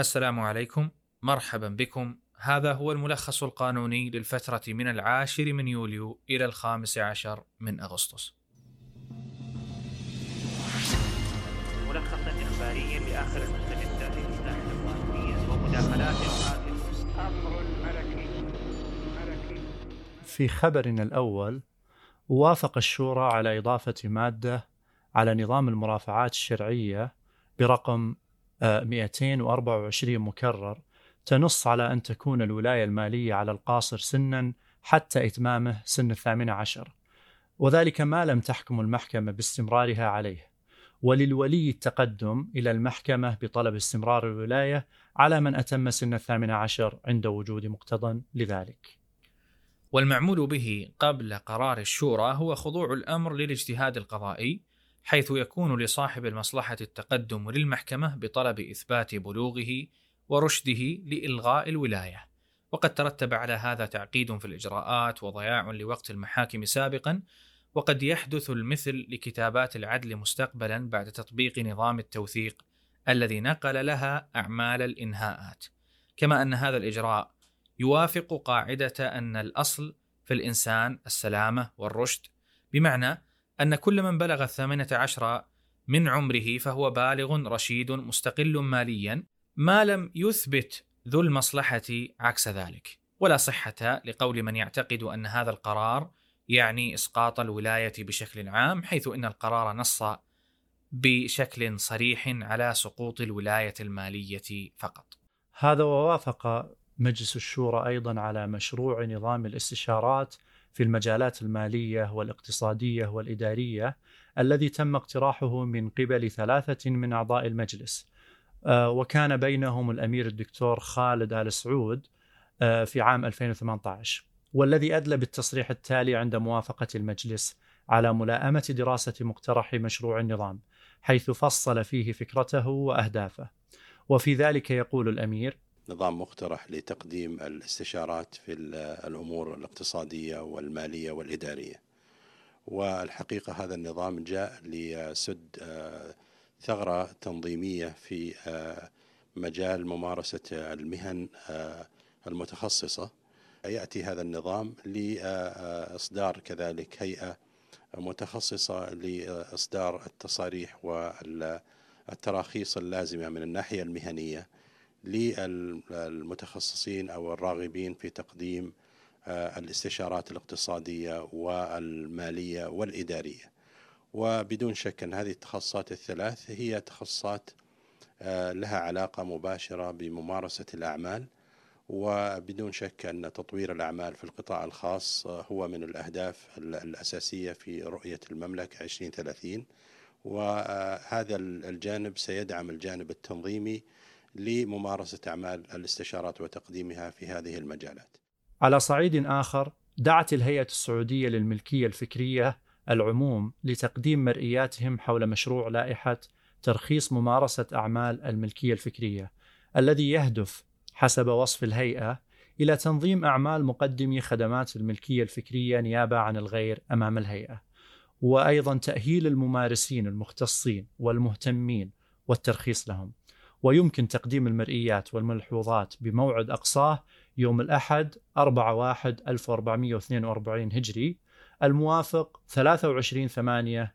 السلام عليكم مرحبا بكم. هذا هو الملخص القانوني للفترة من العاشر من يوليو إلى الخامس عشر من أغسطس. ملخصا إخباريا لآخر المستجدات القانونية ومداخلات أمر ملكي ملكي في خبرنا الأول وافق الشورى على إضافة مادة على نظام المرافعات الشرعية برقم 224 مكرر تنص على أن تكون الولاية المالية على القاصر سنا حتى إتمامه سن الثامنة عشر. وذلك ما لم تحكم المحكمة باستمرارها عليه. وللولي التقدم إلى المحكمة بطلب استمرار الولاية على من أتم سن الثامنة عشر عند وجود مقتضى لذلك. والمعمول به قبل قرار الشورى هو خضوع الأمر للاجتهاد القضائي حيث يكون لصاحب المصلحة التقدم للمحكمة بطلب إثبات بلوغه ورشده لإلغاء الولاية. وقد ترتب على هذا تعقيد في الإجراءات وضياع لوقت المحاكم سابقا وقد يحدث المثل لكتابات العدل مستقبلا بعد تطبيق نظام التوثيق الذي نقل لها أعمال الإنهاءات. كما أن هذا الإجراء يوافق قاعدة أن الأصل في الإنسان السلامة والرشد بمعنى أن كل من بلغ الثامنة عشر من عمره فهو بالغ رشيد مستقل ماليا ما لم يثبت ذو المصلحة عكس ذلك. ولا صحة لقول من يعتقد أن هذا القرار يعني إسقاط الولاية بشكل عام حيث إن القرار نص بشكل صريح على سقوط الولاية المالية فقط. هذا ووافق مجلس الشورى أيضا على مشروع نظام الاستشارات في المجالات المالية والاقتصادية والإدارية الذي تم اقتراحه من قبل ثلاثة من أعضاء المجلس. آه، وكان بينهم الأمير الدكتور خالد آل سعود آه، في عام 2018 والذي أدلى بالتصريح التالي عند موافقة المجلس على ملائمة دراسة مقترح مشروع النظام حيث فصل فيه فكرته وأهدافه. وفي ذلك يقول الأمير نظام مقترح لتقديم الاستشارات في ال- الأمور الاقتصادية والمالية والإدارية. والحقيقة هذا النظام جاء ليسد آه، ثغرة تنظيمية في آه، مجال ممارسة المهن آه، المتخصصة. يأتي هذا النظام لاصدار كذلك هيئة متخصصة لإصدار التصاريح والتراخيص اللازمة من الناحية المهنية. للمتخصصين أو الراغبين في تقديم آه، الاستشارات الاقتصادية والمالية والإدارية. وبدون شك أن هذه التخصصات الثلاث هي تخصصات آه، لها علاقة مباشرة بممارسة الأعمال وبدون شك أن تطوير الأعمال في القطاع الخاص آه، هو من الأهداف ال- الأساسية في رؤية المملكة 2030 وهذا الجانب سيدعم الجانب التنظيمي لممارسة أعمال الاستشارات وتقديمها في هذه المجالات. على صعيد آخر دعت الهيئة السعودية للملكية الفكرية العموم لتقديم مرئياتهم حول مشروع لائحة ترخيص ممارسة أعمال الملكية الفكرية الذي يهدف حسب وصف الهيئة إلى تنظيم أعمال مقدمي خدمات الملكية الفكرية نيابة عن الغير أمام الهيئة وأيضا تأهيل الممارسين المختصين والمهتمين والترخيص لهم ويمكن تقديم المرئيات والملحوظات بموعد أقصاه يوم الأحد 4 1 1442 هجري الموافق 23 8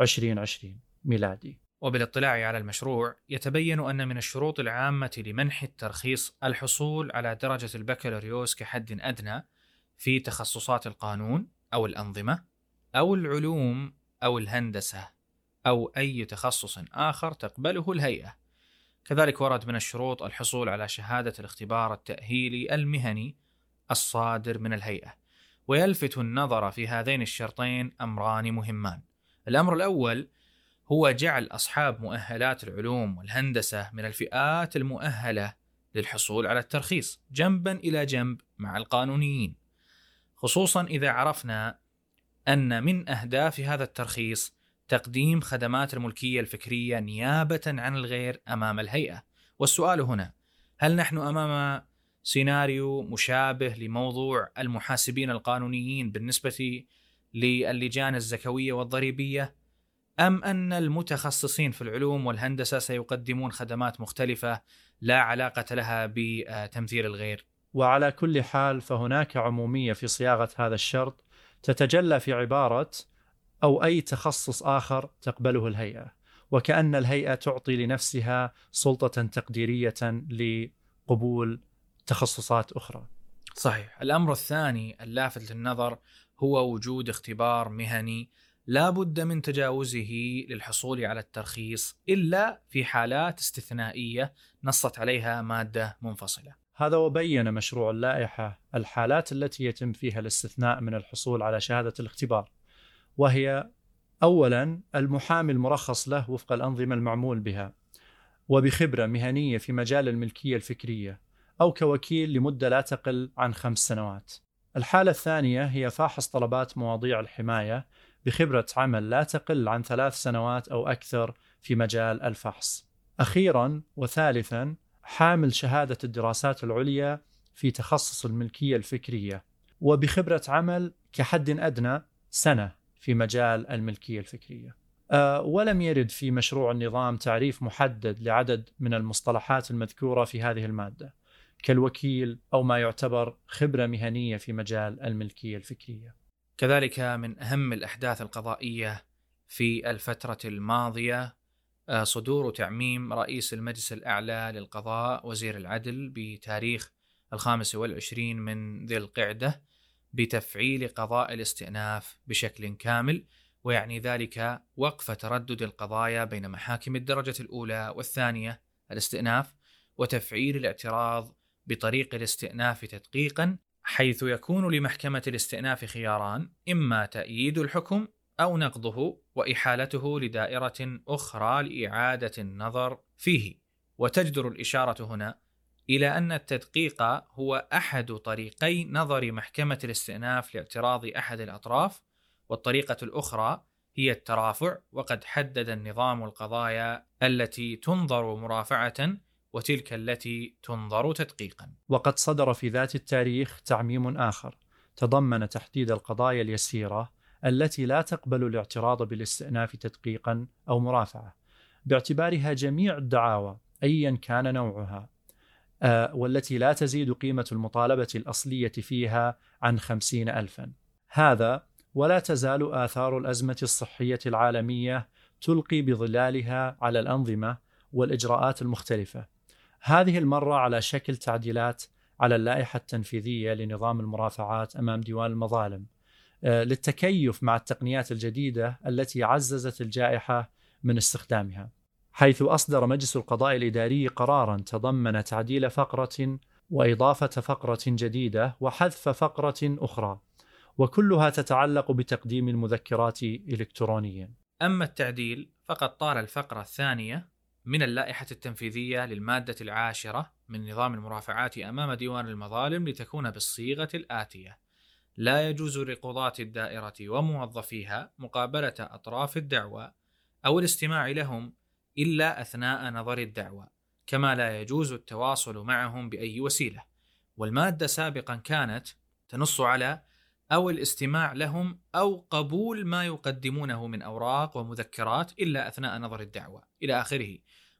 2020 ميلادي وبالاطلاع على المشروع يتبين أن من الشروط العامة لمنح الترخيص الحصول على درجة البكالوريوس كحد أدنى في تخصصات القانون أو الأنظمة أو العلوم أو الهندسة أو أي تخصص آخر تقبله الهيئة. كذلك ورد من الشروط الحصول على شهادة الاختبار التأهيلي المهني الصادر من الهيئة. ويلفت النظر في هذين الشرطين أمران مهمان. الأمر الأول هو جعل أصحاب مؤهلات العلوم والهندسة من الفئات المؤهلة للحصول على الترخيص جنبا إلى جنب مع القانونيين خصوصا إذا عرفنا أن من أهداف هذا الترخيص تقديم خدمات الملكية الفكرية نيابة عن الغير أمام الهيئة. والسؤال هنا هل نحن أمام سيناريو مشابه لموضوع المحاسبين القانونيين بالنسبة للجان الزكوية والضريبية؟ أم أن المتخصصين في العلوم والهندسة سيقدمون خدمات مختلفة لا علاقة لها بتمثيل الغير؟ وعلى كل حال فهناك عمومية في صياغة هذا الشرط تتجلى في عبارة أو أي تخصص آخر تقبله الهيئة وكأن الهيئة تعطي لنفسها سلطة تقديرية لقبول تخصصات أخرى. صحيح الأمر الثاني اللافت للنظر هو وجود اختبار مهني لا بد من تجاوزه للحصول على الترخيص إلا في حالات استثنائية نصت عليها مادة منفصلة. هذا وبين مشروع اللائحة الحالات التي يتم فيها الاستثناء من الحصول على شهادة الاختبار وهي اولا المحامي المرخص له وفق الأنظمة المعمول بها وبخبرة مهنية في مجال الملكية الفكرية أو كوكيل لمدة لا تقل عن خمس سنوات. الحالة الثانية هي فاحص طلبات مواضيع الحماية بخبرة عمل لا تقل عن ثلاث سنوات أو أكثر في مجال الفحص. أخيرا وثالثا حامل شهادة الدراسات العليا في تخصص الملكية الفكرية وبخبرة عمل كحد أدنى سنة في مجال الملكية الفكرية. أه ولم يرد في مشروع النظام تعريف محدد لعدد من المصطلحات المذكورة في هذه المادة كالوكيل أو ما يعتبر خبرة مهنية في مجال الملكية الفكرية. كذلك من أهم الأحداث القضائية في الفترة الماضية آه، صدور تعميم رئيس المجلس الأعلى للقضاء وزير العدل بتاريخ الخامس والعشرين من ذي القعدة بتفعيل قضاء الاستئناف بشكل كامل ويعني ذلك وقف تردد القضايا بين محاكم الدرجة الأولى والثانية الاستئناف وتفعيل الاعتراض بطريق الاستئناف تدقيقا حيث يكون لمحكمة الاستئناف خياران إما تأييد الحكم أو نقضه وإحالته لدائرة أخرى لإعادة النظر فيه. وتجدر الإشارة هنا إلى أن التدقيق هو أحد طريقي نظر محكمة الاستئناف لاعتراض أحد الأطراف والطريقة الأخرى هي الترافع وقد حدد النظام القضايا التي تنظر مرافعة وتلك التي تنظر تدقيقا. وقد صدر في ذات التاريخ تعميم آخر تضمن تحديد القضايا اليسيرة التي لا تقبل الاعتراض بالاستئناف تدقيقا أو مرافعة باعتبارها جميع الدعاوى أيا كان نوعها والتي لا تزيد قيمة المطالبة الأصلية فيها عن خمسين ألفا. هذا ولا تزال آثار الأزمة الصحية العالمية تلقي بظلالها على الأنظمة والإجراءات المختلفة. هذه المرة على شكل تعديلات على اللائحة التنفيذية لنظام المرافعات أمام ديوان المظالم آه، للتكيف مع التقنيات الجديدة التي عززت الجائحة من استخدامها. حيث أصدر مجلس القضاء الإداري قرارا تضمن تعديل فقرة وإضافة فقرة جديدة وحذف فقرة أخرى وكلها تتعلق بتقديم المذكرات إلكترونيا. أما التعديل فقد طال الفقرة الثانية من اللائحة التنفيذية للمادة العاشرة من نظام المرافعات أمام ديوان المظالم لتكون بالصيغة الآتية: لا يجوز لقضاة الدائرة وموظفيها مقابلة أطراف الدعوى أو الاستماع لهم إلا أثناء نظر الدعوى، كما لا يجوز التواصل معهم بأي وسيلة. والمادة سابقا كانت تنص على أو الاستماع لهم أو قبول ما يقدمونه من أوراق ومذكرات إلا أثناء نظر الدعوة إلى آخره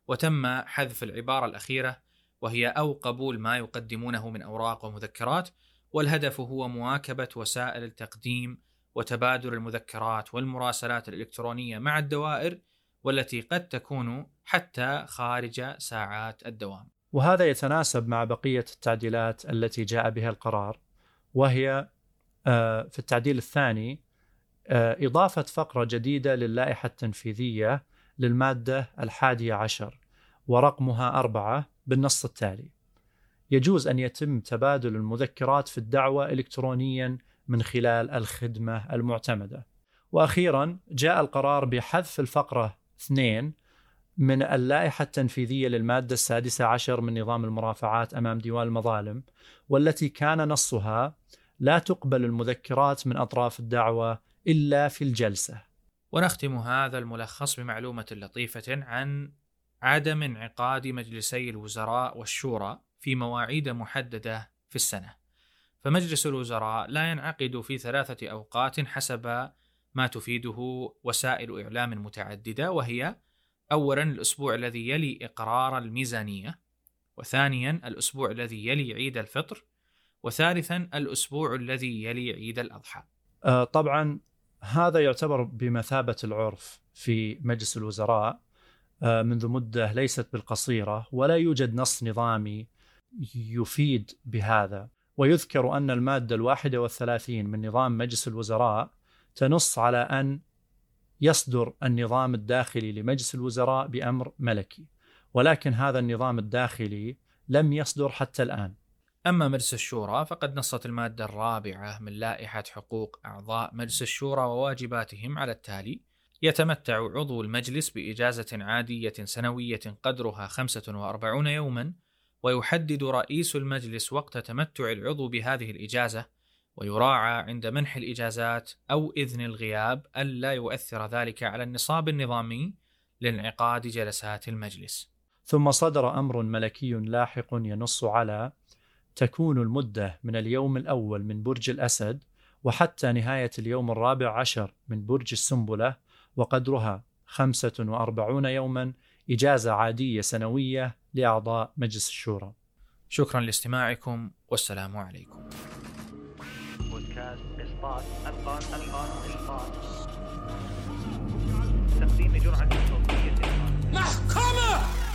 وتم حذف العبارة الأخيرة وهي أو قبول ما يقدمونه من أوراق ومذكرات والهدف هو مواكبة وسائل التقديم وتبادل المذكرات والمراسلات الإلكترونية مع الدوائر والتي قد تكون حتى خارج ساعات الدوام. وهذا يتناسب مع بقية التعديلات التي جاء بها القرار وهي آه، في التعديل الثاني آه، إضافة فقرة جديدة للائحة التنفيذية للمادة الحادية عشر ورقمها أربعة بالنص التالي يجوز أن يتم تبادل المذكرات في الدعوة إلكترونيا من خلال الخدمة المعتمدة وأخيرا جاء القرار بحذف الفقرة 2 من اللائحة التنفيذية للمادة السادسة عشر من نظام المرافعات أمام ديوان المظالم والتي كان نصها لا تقبل المذكرات من أطراف الدعوة إلا في الجلسة. ونختم هذا الملخص بمعلومة لطيفة عن عدم انعقاد مجلسي الوزراء والشورى في مواعيد محددة في السنة. فمجلس الوزراء لا ينعقد في ثلاثة أوقات حسب ما تفيده وسائل إعلام متعددة وهي أولا الأسبوع الذي يلي إقرار الميزانية وثانيا الأسبوع الذي يلي عيد الفطر وثالثا الأسبوع الذي يلي عيد الأضحى. آه، طبعا هذا يعتبر بمثابة العرف في مجلس الوزراء. آه، منذ مدة ليست بالقصيرة ولا يوجد نص نظامي يفيد بهذا. ويذكر أن المادة الواحدة والثلاثين من نظام مجلس الوزراء تنص على أن يصدر النظام الداخلي لمجلس الوزراء بأمر ملكي ولكن هذا النظام الداخلي لم يصدر حتى الآن. أما مجلس الشورى فقد نصت المادة الرابعة من لائحة حقوق أعضاء مجلس الشورى وواجباتهم على التالي: يتمتع عضو المجلس بإجازة عادية سنوية قدرها 45 يوما، ويحدد رئيس المجلس وقت تمتع العضو بهذه الإجازة، ويراعى عند منح الإجازات أو إذن الغياب ألا يؤثر ذلك على النصاب النظامي لانعقاد جلسات المجلس. ثم صدر أمر ملكي لاحق ينص على تكون المدة من اليوم الأول من برج الأسد وحتى نهاية اليوم الرابع عشر من برج السنبلة وقدرها 45 يوما إجازة عادية سنوية لأعضاء مجلس الشورى شكرا لاستماعكم والسلام عليكم إنجاز إسقاط إسقاط إسقاط إسقاط تقديم جرعة صوتية. محكمة!